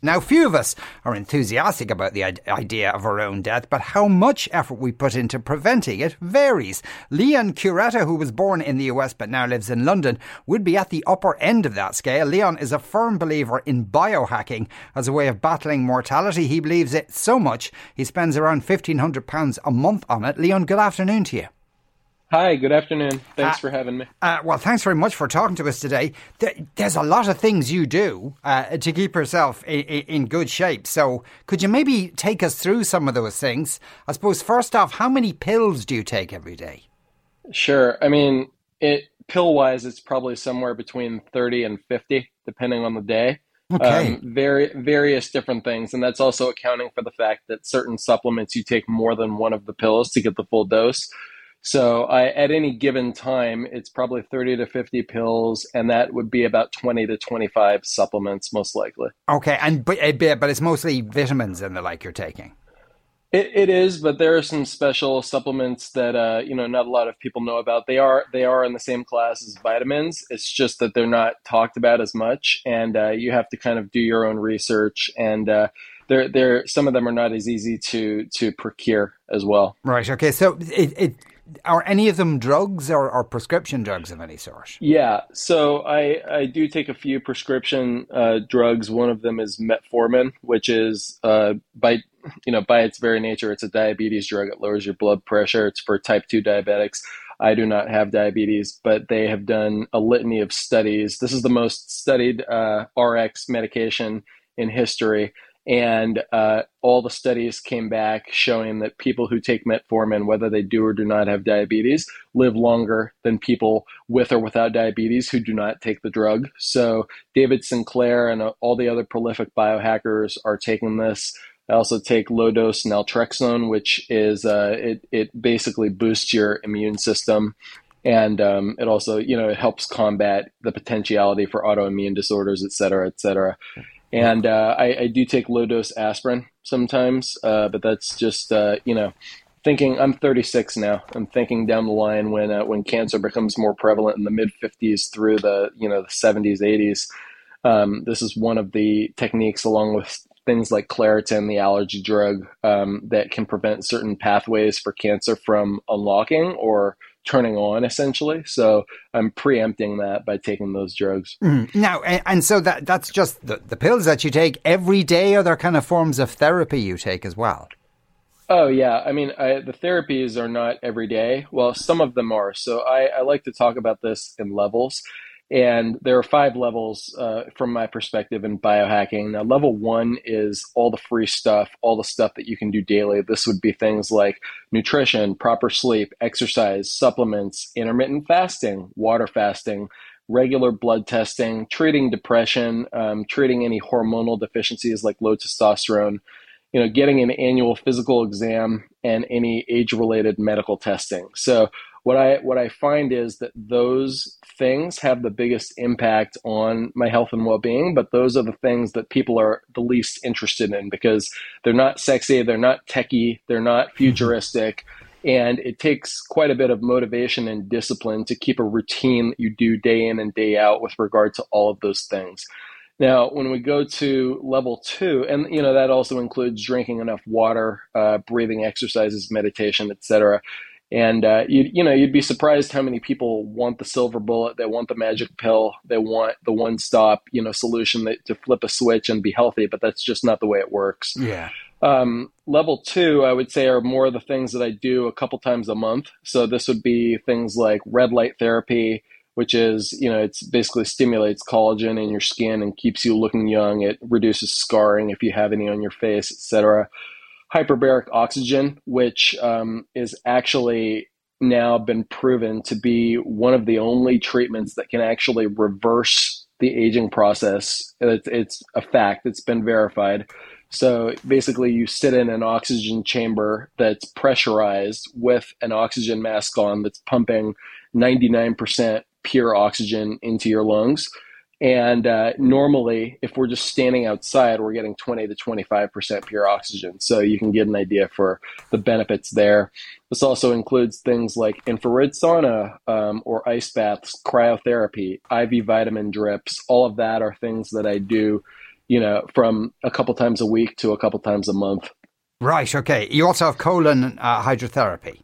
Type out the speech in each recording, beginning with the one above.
Now, few of us are enthusiastic about the idea of our own death, but how much effort we put into preventing it varies. Leon Curetta, who was born in the US but now lives in London, would be at the upper end of that scale. Leon is a firm believer in biohacking as a way of battling mortality. He believes it so much he spends around £1,500 a month on it. Leon, good afternoon to you. Hi, good afternoon. Thanks uh, for having me. Uh, well, thanks very much for talking to us today. There's a lot of things you do uh, to keep yourself in good shape. So, could you maybe take us through some of those things? I suppose, first off, how many pills do you take every day? Sure. I mean, it pill wise, it's probably somewhere between 30 and 50, depending on the day. Okay. Um, very various different things, and that's also accounting for the fact that certain supplements you take more than one of the pills to get the full dose. So I, at any given time, it's probably 30 to 50 pills, and that would be about 20 to 25 supplements, most likely. Okay, and but, eh, but it's mostly vitamins and the like you're taking. It, it is, but there are some special supplements that uh, you know not a lot of people know about. They are they are in the same class as vitamins. It's just that they're not talked about as much, and uh, you have to kind of do your own research. And uh, they're, they're some of them are not as easy to to procure as well. Right. Okay. So it, it are any of them drugs or, or, prescription drugs of any sort? Yeah, so I, I do take a few prescription uh, drugs. One of them is metformin, which is uh, by you know by its very nature, it's a diabetes drug. It lowers your blood pressure. It's for type two diabetics. I do not have diabetes, but they have done a litany of studies. This is the most studied uh, RX medication in history and uh, all the studies came back showing that people who take metformin, whether they do or do not have diabetes, live longer than people with or without diabetes who do not take the drug. So David Sinclair and uh, all the other prolific biohackers are taking this. I also take low dose naltrexone, which is uh, it it basically boosts your immune system, and um, it also you know it helps combat the potentiality for autoimmune disorders, et cetera, et cetera. And uh, I, I, do take low dose aspirin sometimes, uh, but that's just uh, you know thinking. I'm 36 now. I'm thinking down the line when uh, when cancer becomes more prevalent in the mid 50s through the you know the 70s 80s. Um, this is one of the techniques, along with things like Claritin, the allergy drug, um, that can prevent certain pathways for cancer from unlocking or turning on essentially. So I'm preempting that by taking those drugs. Mm. Now, and, and, so that that's just the, the pills that you take every day. Are there kind of forms of therapy you take as well? Oh yeah, I mean I, the therapies are not every day. Well, some of them are. So I, I like to talk about this in levels. And there are five levels uh, from my perspective in biohacking. Now, level one is all the free stuff, all the stuff that you can do daily. This would be things like nutrition, proper sleep, exercise, supplements, intermittent fasting, water fasting, regular blood testing, treating depression, um, treating any hormonal deficiencies like low testosterone, you know, getting an annual physical exam and any age-related medical testing. So what I what I find is that those things have the biggest impact on my health and well-being, but those are the things that people are the least interested in because they're not sexy, they're not techy, they're not futuristic, and it takes quite a bit of motivation and discipline to keep a routine that you do day in and day out with regard to all of those things. Now, when we go to level two, and you know that also includes drinking enough water, uh, breathing exercises, meditation, etc. And uh, you you know you'd be surprised how many people want the silver bullet, they want the magic pill, they want the one stop you know solution that, to flip a switch and be healthy, but that's just not the way it works. Yeah. Um, level two, I would say, are more of the things that I do a couple times a month. So this would be things like red light therapy, which is you know it's basically stimulates collagen in your skin and keeps you looking young. It reduces scarring if you have any on your face, etc hyperbaric oxygen, which um, is actually now been proven to be one of the only treatments that can actually reverse the aging process. It's, it's a fact, it's been verified. So basically, you sit in an oxygen chamber that's pressurized with an oxygen mask on that's pumping 99% pure oxygen into your lungs And uh, normally, if we're just standing outside, we're getting 20 to 25% pure oxygen. So you can get an idea for the benefits there. This also includes things like infrared sauna um, or ice baths, cryotherapy, IV vitamin drips. All of that are things that I do, you know, from a couple times a week to a couple times a month. Right. Okay. You also have colon uh, hydrotherapy.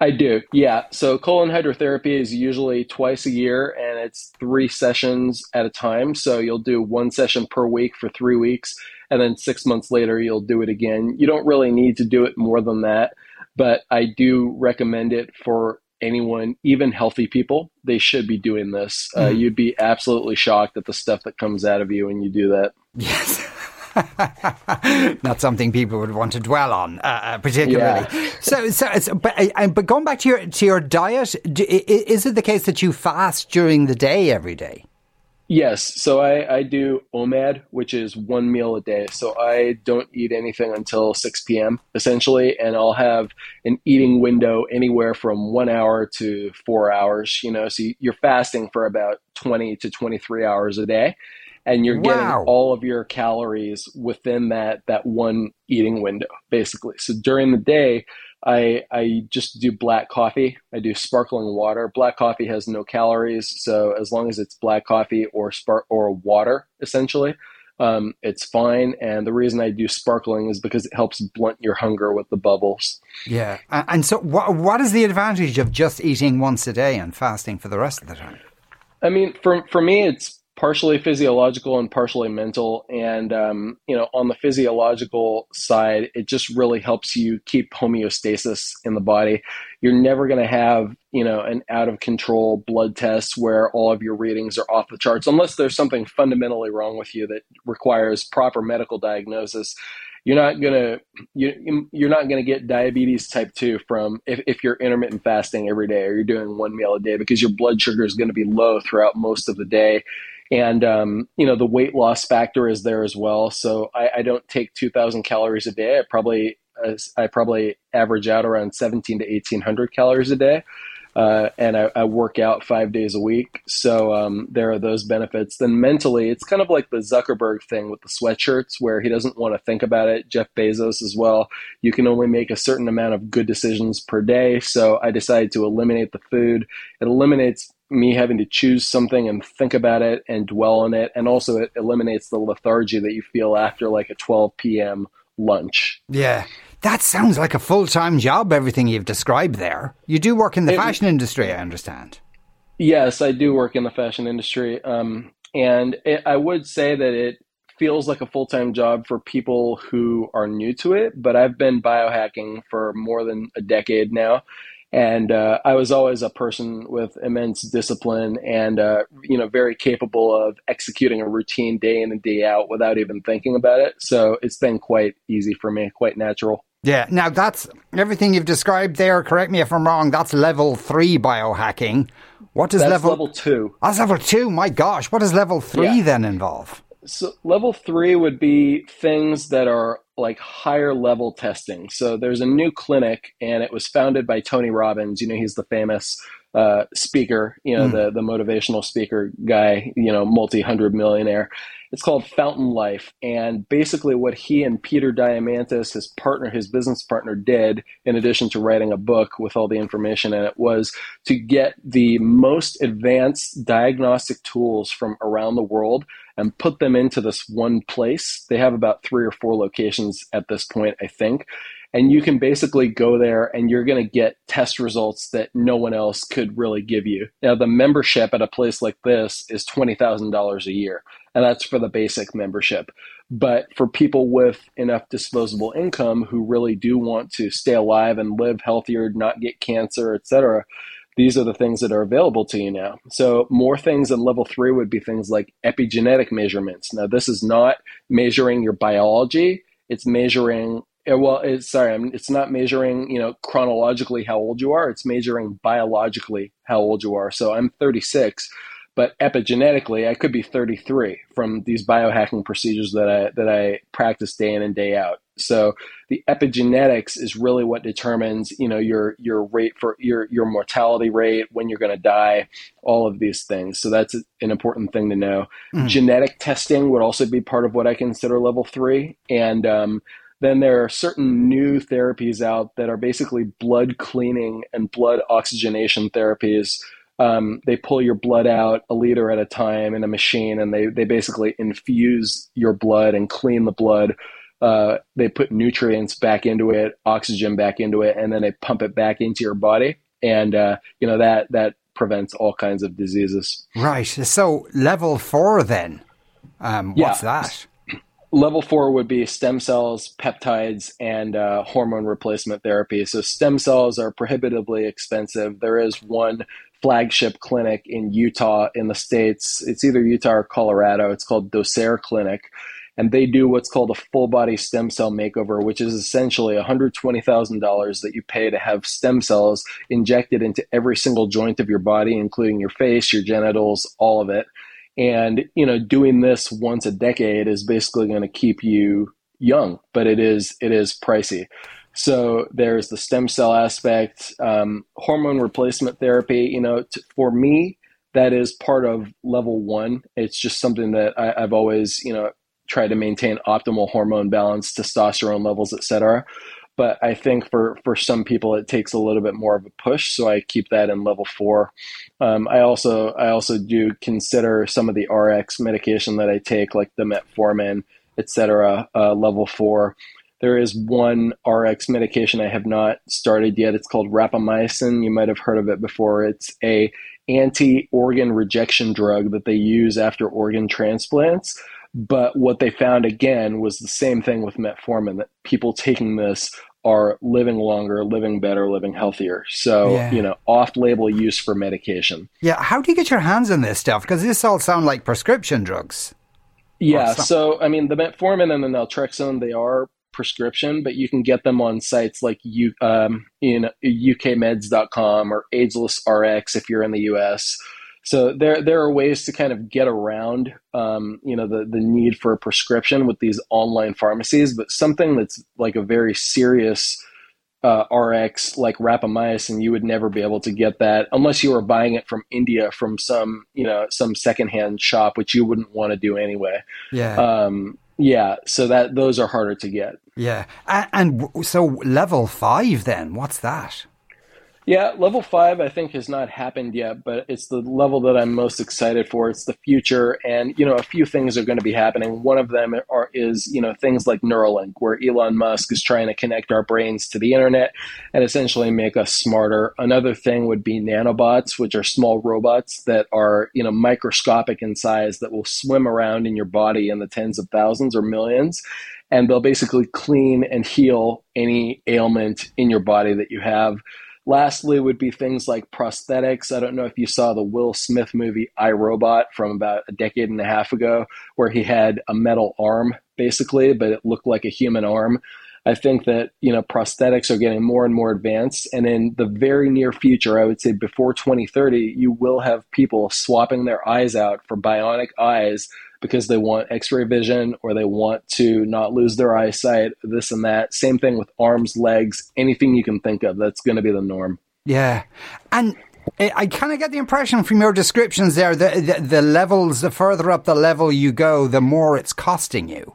I do, yeah. So colon hydrotherapy is usually twice a year and it's three sessions at a time. So you'll do one session per week for three weeks, and then six months later, you'll do it again. You don't really need to do it more than that, but I do recommend it for anyone, even healthy people. They should be doing this. Mm. Uh, hmm. you'd be absolutely shocked at the stuff that comes out of you when you do that. Yes. Not something people would want to dwell on, uh, uh particularly. Yeah. so, so, so, but, uh, but going back to your to your diet, is it the case that you fast during the day every day? Yes. So I, I do OMAD, which is one meal a day. So I don't eat anything until 6 p.m. essentially, and I'll have an eating window anywhere from one hour to four hours. You know, so you're fasting for about 20 to 23 hours a day and you're getting wow. all of your calories within that that one eating window basically so during the day i i just do black coffee i do sparkling water black coffee has no calories so as long as it's black coffee or spark or water essentially um, it's fine. And the reason I do sparkling is because it helps blunt your hunger with the bubbles. Yeah. And so, what, what is the advantage of just eating once a day and fasting for the rest of the time? I mean, for, for me, it's partially physiological and partially mental. And, um, you know, on the physiological side, it just really helps you keep homeostasis in the body. You're never going to have, you know, an out of control blood test where all of your readings are off the charts, unless there's something fundamentally wrong with you that requires proper medical diagnosis you're not gonna you, you're not gonna get diabetes type 2 from if, if you're intermittent fasting every day or you're doing one meal a day because your blood sugar is going to be low throughout most of the day and um, you know the weight loss factor is there as well. So I, I don't take 2,000 calories a day. I probably I probably average out around 17 to 1,800 calories a day. Uh, and I, I, work out five days a week. So um, there are those benefits. Then mentally, it's kind of like the Zuckerberg thing with the sweatshirts, where he doesn't want to think about it. Jeff Bezos as well. You can only make a certain amount of good decisions per day. So I decided to eliminate the food. It eliminates me having to choose something and think about it and dwell on it. And also, it eliminates the lethargy that you feel after like a 12 p.m. lunch. Yeah. That sounds like a full time job, everything you've described there. You do work in the it, fashion industry, I understand. Yes, I do work in the fashion industry. Um, and it, I would say that it feels like a full time job for people who are new to it, but I've been biohacking for more than a decade now and uh, I was always a person with immense discipline and uh, you know very capable of executing a routine day in and day out without even thinking about it. So it's been quite easy for me, quite natural. Yeah. Now that's everything you've described there. Correct me if I'm wrong. That's level three biohacking. What does that's level level two? That's level two. My gosh, what does level three yeah. then involve? So level three would be things that are like higher level testing. So there's a new clinic, and it was founded by Tony Robbins. You know, he's the famous uh, speaker, you know, mm. the the motivational speaker guy, you know, multi hundred millionaire. It's called Fountain Life, and basically what he and Peter Diamandis, his partner, his business partner, did, in addition to writing a book with all the information in it, was to get the most advanced diagnostic tools from around the world and put them into this one place. They have about three or four locations at this point, I think. And you can basically go there and you're going to get test results that no one else could really give you. Now, the membership at a place like this is $20,000 a year, and that's for the basic membership. But for people with enough disposable income who really do want to stay alive and live healthier, not get cancer, etc., these are the things that are available to you now. So more things in level three would be things like epigenetic measurements. Now, this is not measuring your biology. It's measuring, well, it's, sorry, it's not measuring, you know, chronologically how old you are. It's measuring biologically how old you are. So I'm 36, but epigenetically, I could be 33 from these biohacking procedures that I, that I practice day in and day out. So the epigenetics is really what determines, you know, your your rate for your your mortality rate, when you're going to die, all of these things. So that's an important thing to know. Mm. Genetic testing would also be part of what I consider level three, and um, then there are certain new therapies out that are basically blood cleaning and blood oxygenation therapies um, they pull your blood out a liter at a time in a machine and they, they basically infuse your blood and clean the blood. Uh, they put nutrients back into it, oxygen back into it, and then they pump it back into your body. And, uh, you know, that, that prevents all kinds of diseases. Right. So level four then, um, what's yeah. that? Level four would be stem cells, peptides, and uh, hormone replacement therapy. So, stem cells are prohibitively expensive. There is one flagship clinic in Utah in the States. It's either Utah or Colorado. It's called Docere Clinic. And they do what's called a full body stem cell makeover, which is essentially $120,000 that you pay to have stem cells injected into every single joint of your body, including your face, your genitals, all of it. And, you know, doing this once a decade is basically going to keep you young, but it is, it is pricey. So there's the stem cell aspect, um, hormone replacement therapy. You know, t- for me, that is part of level one. It's just something that I, have always, you know, tried to maintain optimal hormone balance, testosterone levels, etc. But I think for for some people, it takes a little bit more of a push. So I keep that in level four. Um, I also I also do consider some of the RX medication that I take, like the metformin, etc. Uh, level four there is one RX medication I have not started yet. It's called rapamycin. You might have heard of it before. It's a anti-organ rejection drug that they use after organ transplants. But what they found again was the same thing with metformin that people taking this are living longer, living better, living healthier. So, yeah. you know, off label use for medication. Yeah. How do you get your hands on this stuff? Because this all sound like prescription drugs. Yeah. So, I mean, the metformin and the naltrexone, they are prescription, but you can get them on sites like you um, in ukmeds.com or Ageless RX if you're in the US. So there there are ways to kind of get around um, you know the the need for a prescription with these online pharmacies, but something that's like a very serious uh, RX like rapamycin, you would never be able to get that unless you were buying it from India from some you know some secondhand shop, which you wouldn't want to do anyway. Yeah. Um, yeah, so that those are harder to get. Yeah, and, and so level five, then what's that? Yeah, level five I think has not happened yet, but it's the level that I'm most excited for. It's the future, and you know, a few things are going to be happening. One of them are is you know things like Neuralink, where Elon Musk is trying to connect our brains to the internet and essentially make us smarter. Another thing would be nanobots, which are small robots that are you know microscopic in size that will swim around in your body in the tens of thousands or millions and they'll basically clean and heal any ailment in your body that you have. Lastly, would be things like prosthetics. I don't know if you saw the Will Smith movie I Robot from about a decade and a half ago, where he had a metal arm basically, but it looked like a human arm. I think that you know prosthetics are getting more and more advanced, and in the very near future, I would say before 2030, you will have people swapping their eyes out for bionic eyes because they want x-ray vision or they want to not lose their eyesight this and that same thing with arms legs anything you can think of that's going to be the norm yeah and I kind of get the impression from your descriptions there that the, the levels, the further up the level you go, the more it's costing you.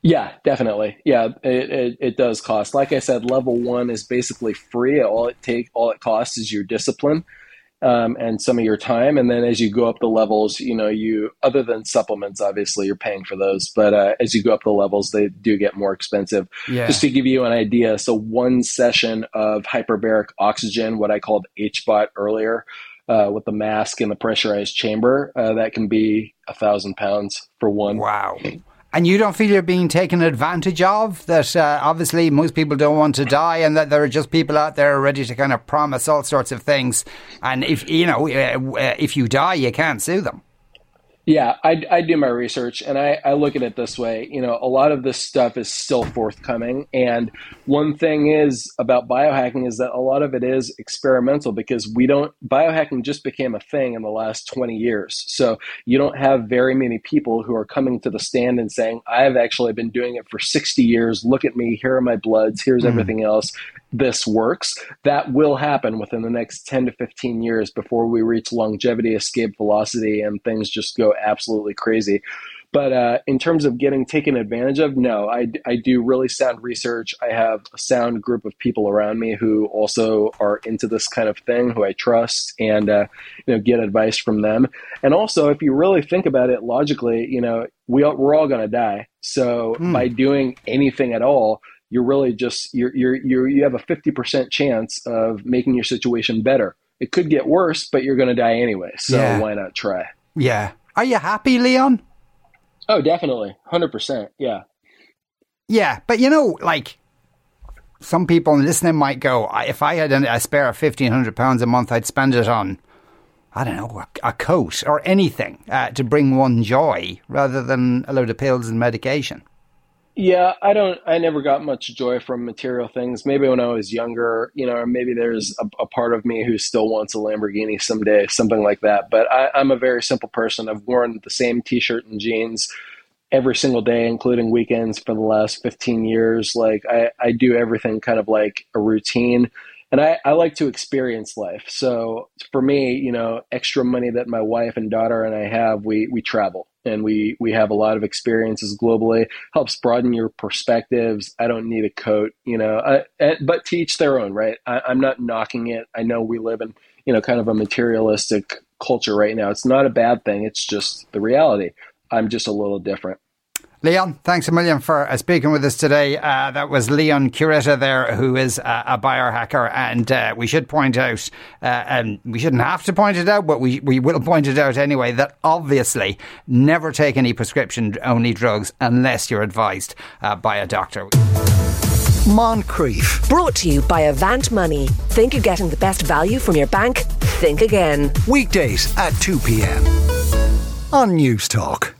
Yeah, definitely. Yeah, it, it, it, does cost. Like I said, level one is basically free. All it take, all it costs is your discipline um, and some of your time. And then as you go up the levels, you know, you other than supplements, obviously you're paying for those, but uh, as you go up the levels, they do get more expensive. Yeah. Just to give you an idea, so one session of hyperbaric oxygen, what I called HBOT earlier. Uh, with the mask and the pressurized chamber, uh, that can be a thousand pounds for one. Wow. And you don't feel you're being taken advantage of? That uh, obviously most people don't want to die, and that there are just people out there ready to kind of promise all sorts of things. And if you know, uh, uh if you die, you can't sue them. Yeah, I, I do my research and I, I look at it this way. You know, a lot of this stuff is still forthcoming. And one thing is about biohacking is that a lot of it is experimental because we don't, biohacking just became a thing in the last 20 years. So you don't have very many people who are coming to the stand and saying, I've actually been doing it for 60 years. Look at me. Here are my bloods. Here's mm. everything else this works. That will happen within the next 10 to 15 years before we reach longevity, escape velocity, and things just go absolutely crazy. But uh, in terms of getting taken advantage of, no, I, I do really sound research. I have a sound group of people around me who also are into this kind of thing, who I trust and uh, you know get advice from them. And also, if you really think about it logically, you know we we're all going to die. So mm. by doing anything at all, you're really just you're you're, you're you have a 50% chance of making your situation better. It could get worse, but you're going to die anyway. So yeah. why not try? Yeah. Are you happy, Leon? Oh, definitely. 100%. Yeah. Yeah, but you know, like some people listening might go, if I had a spare of £1,500 a month, I'd spend it on, I don't know, a, a coat or anything uh, to bring one joy rather than a load of pills and medication. Yeah, I don't. I never got much joy from material things. Maybe when I was younger, you know, maybe there's a, a part of me who still wants a Lamborghini someday, something like that. But I, I'm a very simple person. I've worn the same T-shirt and jeans every single day, including weekends, for the last 15 years. Like I, I do everything kind of like a routine and I, I like to experience life. So for me, you know, extra money that my wife and daughter and I have, we we travel and we we have a lot of experiences globally. Helps broaden your perspectives. I don't need a coat, you know, I, but teach their own, right? I, I'm not knocking it. I know we live in you know kind of a materialistic culture right now. It's not a bad thing. It's just the reality. I'm just a little different. Leon, thanks a million for uh, speaking with us today. Uh, that was Leon Curetta there, who is uh, a biohacker. And uh, we should point out, uh, and we shouldn't have to point it out, but we, we will point it out anyway, that obviously never take any prescription only drugs unless you're advised uh, by a doctor. Moncrieff. Brought to you by Avant Money. Think you're getting the best value from your bank? Think again. Weekdays at 2 p.m. on Newstalk.